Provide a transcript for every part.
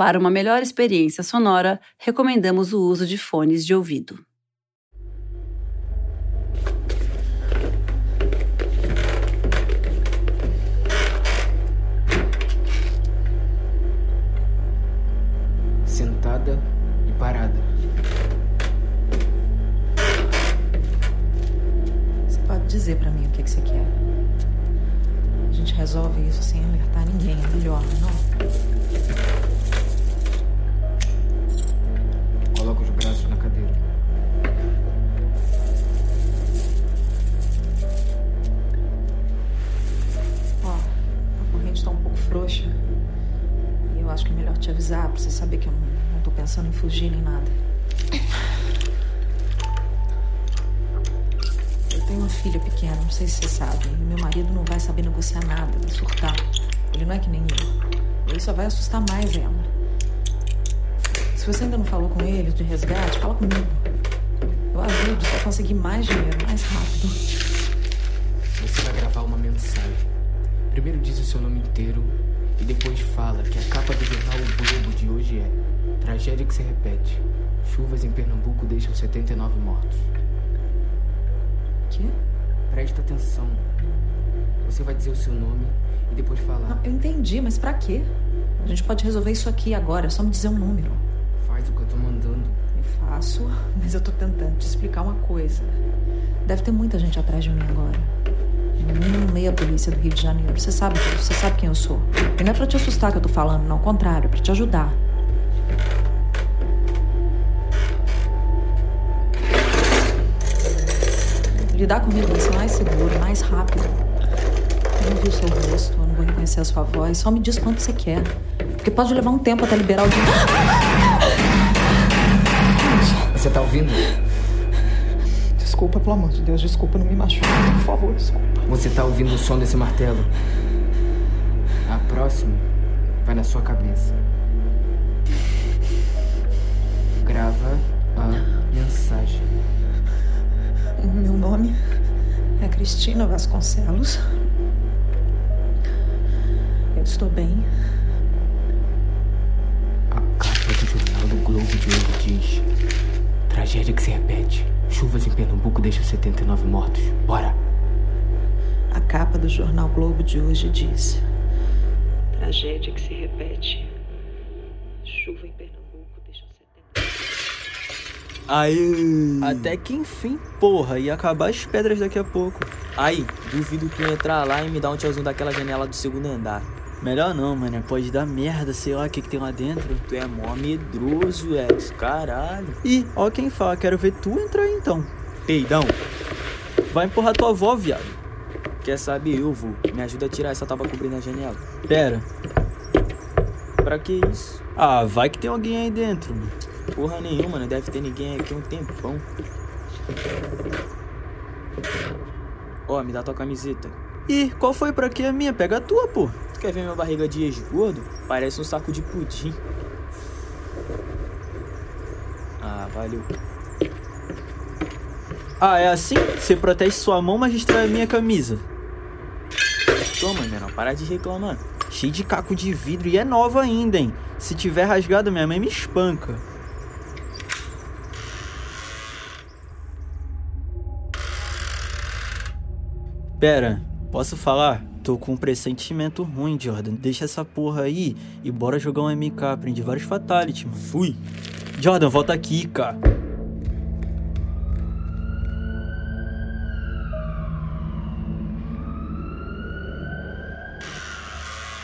Para uma melhor experiência sonora, recomendamos o uso de fones de ouvido. Sentada e parada. Você pode dizer pra mim o que, que você quer? A gente resolve isso sem alertar ninguém, é melhor, não? Pensando em fugir nem nada. Eu tenho uma filha pequena, não sei se você sabe. E meu marido não vai saber negociar nada, vai surtar. Ele não é que nem eu. E aí só vai assustar mais ela. Se você ainda não falou com ele de resgate, fala comigo. Eu ajudo, só conseguir mais dinheiro, mais rápido. Você vai gravar uma mensagem. Primeiro diz o seu nome inteiro e depois fala que a capa do jornal Tragédia que se repete. Chuvas em Pernambuco deixam 79 mortos. Quê? Presta atenção. Você vai dizer o seu nome e depois falar. Eu entendi, mas pra quê? A gente pode resolver isso aqui agora, é só me dizer um número. Faz o que eu tô mandando. Eu faço, mas eu tô tentando te explicar uma coisa. Deve ter muita gente atrás de mim agora. No mínimo meia polícia do Rio de Janeiro. Você sabe disso, você sabe quem eu sou. E não é pra te assustar que eu tô falando, não. Ao contrário, é pra te ajudar. Lidar comigo vai ser mais seguro, mais rápido. Eu não vi o seu rosto, eu não vou reconhecer a sua voz. Só me diz quanto você quer. Porque pode levar um tempo até liberar o dinheiro. Você tá ouvindo? Desculpa, pelo amor de Deus, desculpa, não me machuque. Por favor, desculpa. Você tá ouvindo o som desse martelo? A próxima vai na sua cabeça. Grava a mensagem. Meu nome é Cristina Vasconcelos. Eu estou bem. A capa do jornal do Globo de hoje diz: Tragédia que se repete. Chuvas em Pernambuco deixam 79 mortos. Bora! A capa do jornal Globo de hoje diz: Tragédia que se repete. Chuva em Pernambuco deixa 70. Aí. Até que enfim, porra, ia acabar as pedras daqui a pouco. Aí, duvido tu entrar lá e me dar um tchauzinho daquela janela do segundo andar. Melhor não, mano. Pode dar merda, sei lá o que, que tem lá dentro. Tu é mó medroso, Ex, caralho. Ih, ó quem fala, quero ver tu entrar aí, então. Peidão, Vai empurrar tua avó, viado. quer saber? Eu vou. Me ajuda a tirar essa tábua cobrindo a janela. Pera. Pra que isso? Ah, vai que tem alguém aí dentro, mano. Porra nenhuma, não deve ter ninguém aqui um tempão. Ó, me dá tua camiseta. Ih, qual foi pra que a minha? Pega a tua, pô. Tu quer ver minha barriga de ex-gordo? Parece um saco de pudim. Ah, valeu. Ah, é assim? Você protege sua mão, mas distrai a minha camisa. Toma, menor, para de reclamar. Cheio de caco de vidro e é nova ainda, hein? Se tiver rasgado, minha mãe me espanca. Pera, posso falar? Tô com um pressentimento ruim, Jordan. Deixa essa porra aí e bora jogar um MK. Aprendi vários fatalities, mano. Fui. Jordan, volta aqui, cara.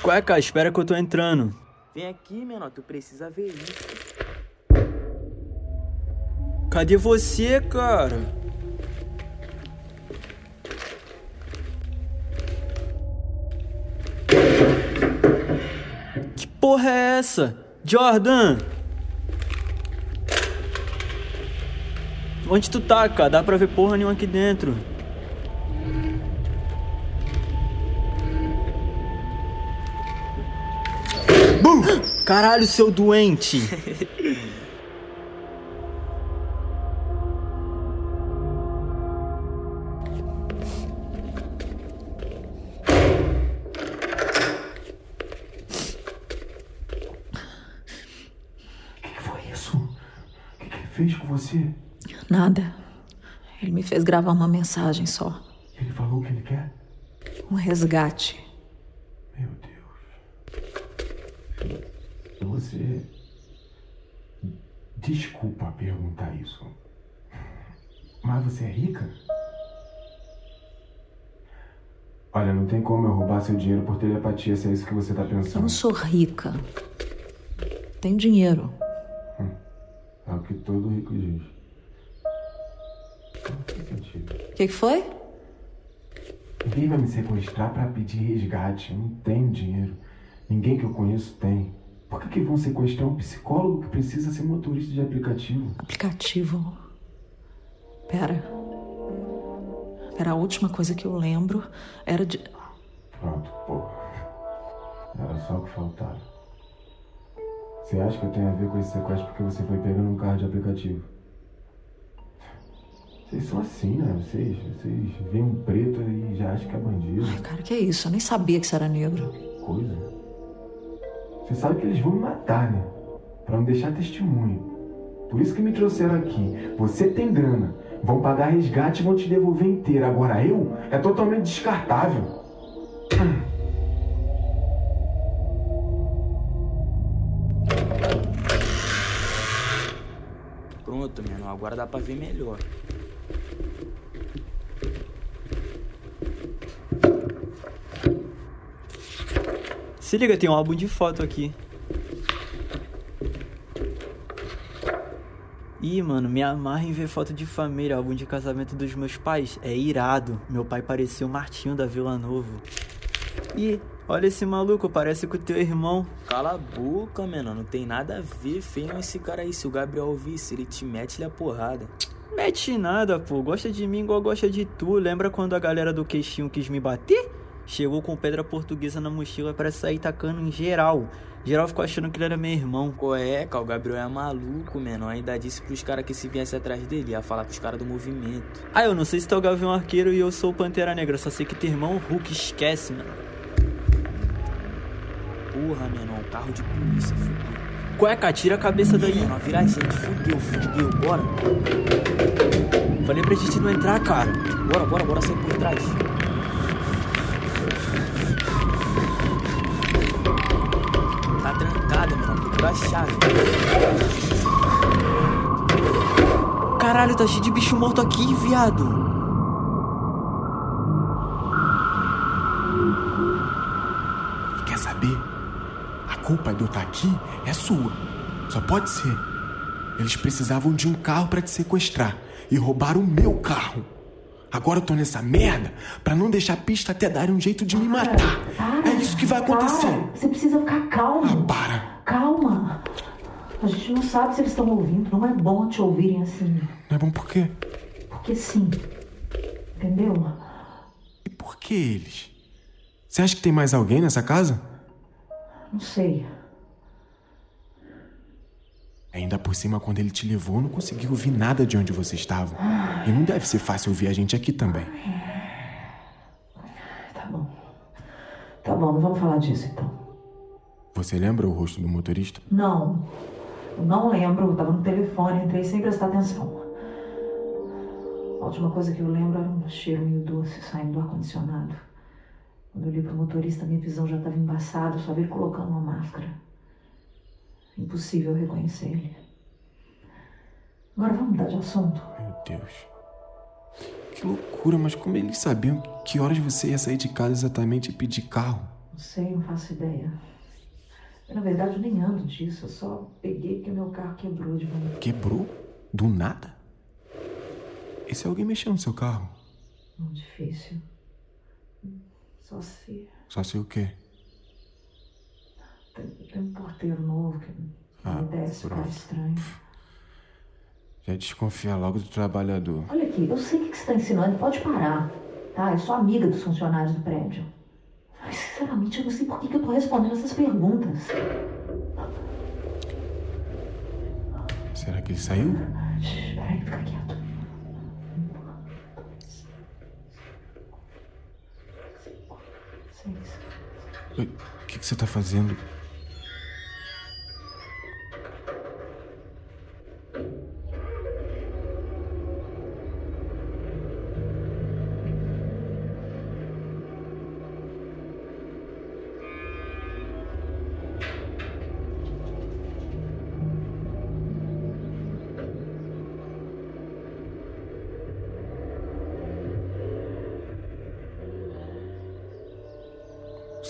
Qual é, cara? Espera que eu tô entrando. Vem aqui, menor, tu precisa ver isso. Cadê você, cara? Porra é essa? Jordan! Onde tu tá, cara? Dá pra ver porra nenhuma aqui dentro. Caralho, seu doente! fez com você? Nada. Ele me fez gravar uma mensagem só. Ele falou o que ele quer? Um resgate. Meu Deus. Você. Desculpa perguntar isso. Mas você é rica? Olha, não tem como eu roubar seu dinheiro por telepatia se é isso que você tá Eu pensando. não sou rica. Tenho dinheiro. É o que todo rico diz. O que, que foi? Ninguém vai me sequestrar pra pedir resgate. Eu não tenho dinheiro. Ninguém que eu conheço tem. Por que, que vão sequestrar um psicólogo que precisa ser motorista de aplicativo? Aplicativo. Pera. Era a última coisa que eu lembro. Era de. Pronto, pô. Era só o que faltava. Você acha que eu tenho a ver com esse sequestro porque você foi pegando um carro de aplicativo? Vocês são assim, né? Vocês, vocês veem um preto e já acham que é bandido. Ai, cara, que é isso? Eu nem sabia que você era negro. Coisa. Você sabe que eles vão me matar, né? Pra não deixar testemunho. Por isso que me trouxeram aqui. Você tem grana. Vão pagar resgate e vão te devolver inteira. Agora eu é totalmente descartável. Pronto, menor. Agora dá pra ver melhor. Se liga, tem um álbum de foto aqui. Ih, mano, me amarra em ver foto de família, álbum de casamento dos meus pais. É irado. Meu pai parecia o Martinho da Vila Novo. Ih, olha esse maluco, parece com o teu irmão. Cala a boca, menor. Não tem nada a ver. Feio esse cara aí. Se o Gabriel ouvisse, ele te mete-lhe a porrada. Mete nada, pô. Gosta de mim igual gosta de tu. Lembra quando a galera do queixinho quis me bater? Chegou com pedra portuguesa na mochila pra sair tacando em geral. Geral ficou achando que ele era meu irmão. Cara? O Gabriel é maluco, menor. Ainda disse pros caras que se viesse atrás dele, ia falar com os caras do movimento. Ah, eu não sei se tu é o Gavião Arqueiro e eu sou o Pantera Negra. Só sei que teu irmão Hulk esquece, mano. Porra, menor. Um carro de polícia, fudeu. Cara? Tira a cabeça daí. Menor, vira a gente. Fudeu, fudeu. Bora. Falei pra gente não entrar, cara. Bora, bora, bora sair por trás. Tá trancada, menor. Procura a chave. Caralho, tá cheio de bicho morto aqui, viado. Culpa de eu estar aqui é sua. Só pode ser. Eles precisavam de um carro pra te sequestrar e roubaram o meu carro. Agora eu tô nessa merda pra não deixar a pista até darem um jeito de me matar. É isso que vai acontecer. Para, você precisa ficar Ah, calmo. para. Calma. A gente não sabe se eles estão ouvindo. Não é bom te ouvirem assim. Não é bom por quê? Porque sim. Entendeu? E por que eles? Você acha que tem mais alguém nessa casa? Não sei. Ainda por cima, quando ele te levou, eu não consegui ouvir nada de onde você estava. E não deve ser fácil ouvir a gente aqui também. Tá bom. Tá bom, não vamos falar disso então. Você lembra o rosto do motorista? Não. Eu não lembro. Eu tava no telefone, entrei sem prestar atenção. A última coisa que eu lembro era um cheiro meio doce saindo do ar-condicionado. Quando eu olhei pro motorista, minha visão já estava embaçada, só vi ele colocando uma máscara. Impossível reconhecer ele. Agora vamos mudar de assunto. Meu Deus. Que loucura, mas como eles sabiam que horas você ia sair de casa exatamente e pedir carro? Não sei, não faço ideia. Eu, na verdade, nem ando disso. Eu só peguei porque meu carro quebrou de manhã. Quebrou? Do nada? E se alguém mexeu no seu carro? Muito difícil. Só se Só sei o quê? tem, tem um porteiro novo que Ah, me desce, pronto. ficar estranho. Já desconfia logo do trabalhador. Olha aqui, eu sei o que que você está ensinando, pode parar. Tá? Eu sou amiga dos funcionários do prédio. Mas, sinceramente, eu não sei por que, que eu tô respondendo essas perguntas. Será que ele saiu? Shhh, Peraí, fica quieto. O que, que você tá fazendo?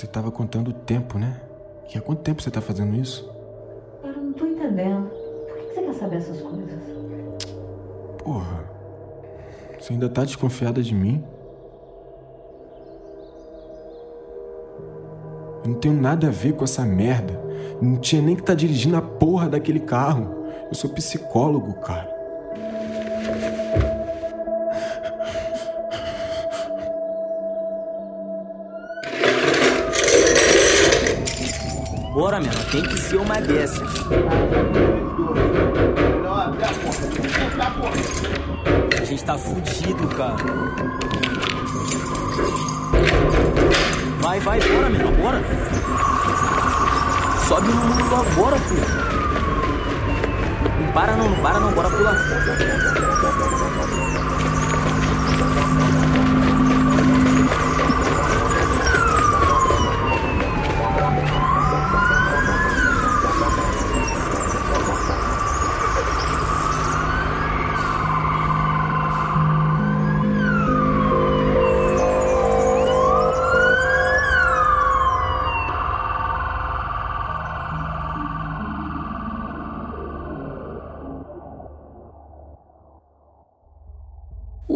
Você tava contando o tempo, né? E há quanto tempo você tá fazendo isso? Eu não tô entendendo. Por que você quer saber essas coisas? Porra. Você ainda tá desconfiada de mim? Eu não tenho nada a ver com essa merda. Não tinha nem que estar tá dirigindo a porra daquele carro. Eu sou psicólogo, cara. Bora, mano, tem que ser uma dessas. A gente tá fudido, cara. Vai, vai, bora, menor, bora. Sobe no mundo logo, bora. Não para não, não para não, bora pular.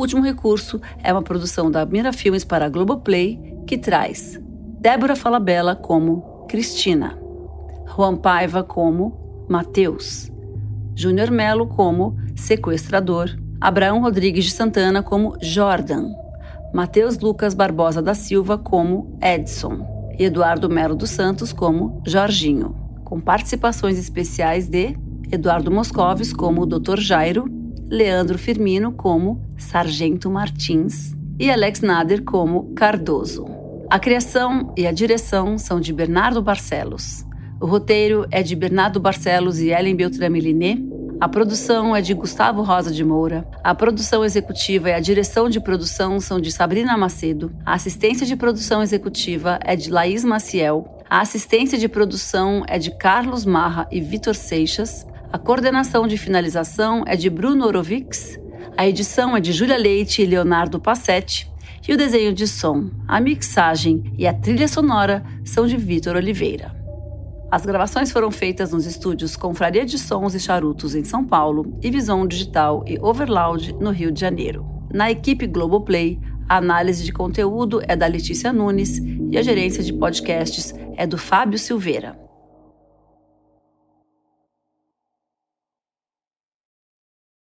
Último Recurso é uma produção da Mira Filmes para a Globoplay que traz Débora Falabella como Cristina, Juan Paiva como Mateus, Júnior Melo como Sequestrador, Abraão Rodrigues de Santana como Jordan, Mateus Lucas Barbosa da Silva como Edson e Eduardo Melo dos Santos como Jorginho, com participações especiais de Eduardo Moscovis como Dr. Jairo Leandro Firmino como Sargento Martins e Alex Nader como Cardoso. A criação e a direção são de Bernardo Barcelos. O roteiro é de Bernardo Barcelos e Ellen Beltrame A produção é de Gustavo Rosa de Moura. A produção executiva e a direção de produção são de Sabrina Macedo. A assistência de produção executiva é de Laís Maciel. A assistência de produção é de Carlos Marra e Vitor Seixas. A coordenação de finalização é de Bruno Orovics, a edição é de Júlia Leite e Leonardo Passetti, e o desenho de som, a mixagem e a trilha sonora são de Vitor Oliveira. As gravações foram feitas nos estúdios Confraria de Sons e Charutos em São Paulo e Visão Digital e Overloud no Rio de Janeiro. Na equipe Globoplay, a análise de conteúdo é da Letícia Nunes e a gerência de podcasts é do Fábio Silveira.